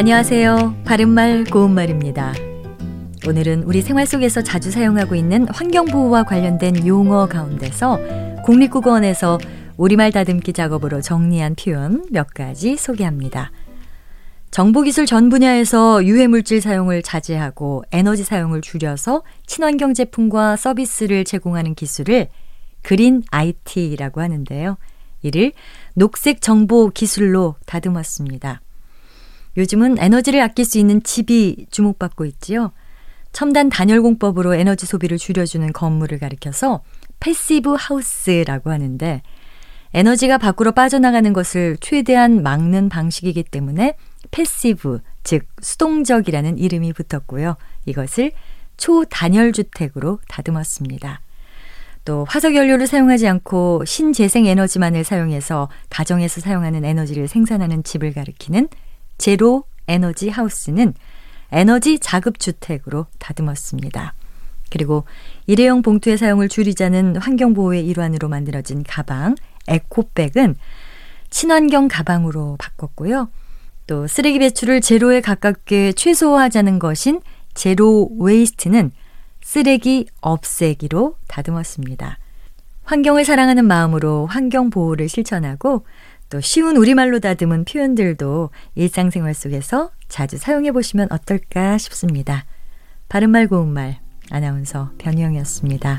안녕하세요. 바른말 고운말입니다. 오늘은 우리 생활 속에서 자주 사용하고 있는 환경보호와 관련된 용어 가운데서 국립국어원에서 우리말 다듬기 작업으로 정리한 표현 몇 가지 소개합니다. 정보기술 전 분야에서 유해물질 사용을 자제하고 에너지 사용을 줄여서 친환경 제품과 서비스를 제공하는 기술을 그린 IT라고 하는데요. 이를 녹색 정보 기술로 다듬었습니다. 요즘은 에너지를 아낄 수 있는 집이 주목받고 있지요. 첨단 단열공법으로 에너지 소비를 줄여주는 건물을 가리켜서 passive house라고 하는데 에너지가 밖으로 빠져나가는 것을 최대한 막는 방식이기 때문에 passive, 즉 수동적이라는 이름이 붙었고요. 이것을 초단열 주택으로 다듬었습니다. 또 화석 연료를 사용하지 않고 신재생 에너지만을 사용해서 가정에서 사용하는 에너지를 생산하는 집을 가리키는 제로 에너지 하우스는 에너지 자급 주택으로 다듬었습니다. 그리고 일회용 봉투의 사용을 줄이자는 환경보호의 일환으로 만들어진 가방 에코백은 친환경 가방으로 바꿨고요. 또 쓰레기 배출을 제로에 가깝게 최소화하자는 것인 zero waste는 쓰레기 없애기로 다듬었습니다. 환경을 사랑하는 마음으로 환경 보호를 실천하고 또 쉬운 우리말로 다듬은 표현들도 일상생활 속에서 자주 사용해 보시면 어떨까 싶습니다. 바른말 고운말 아나운서 변희영이었습니다.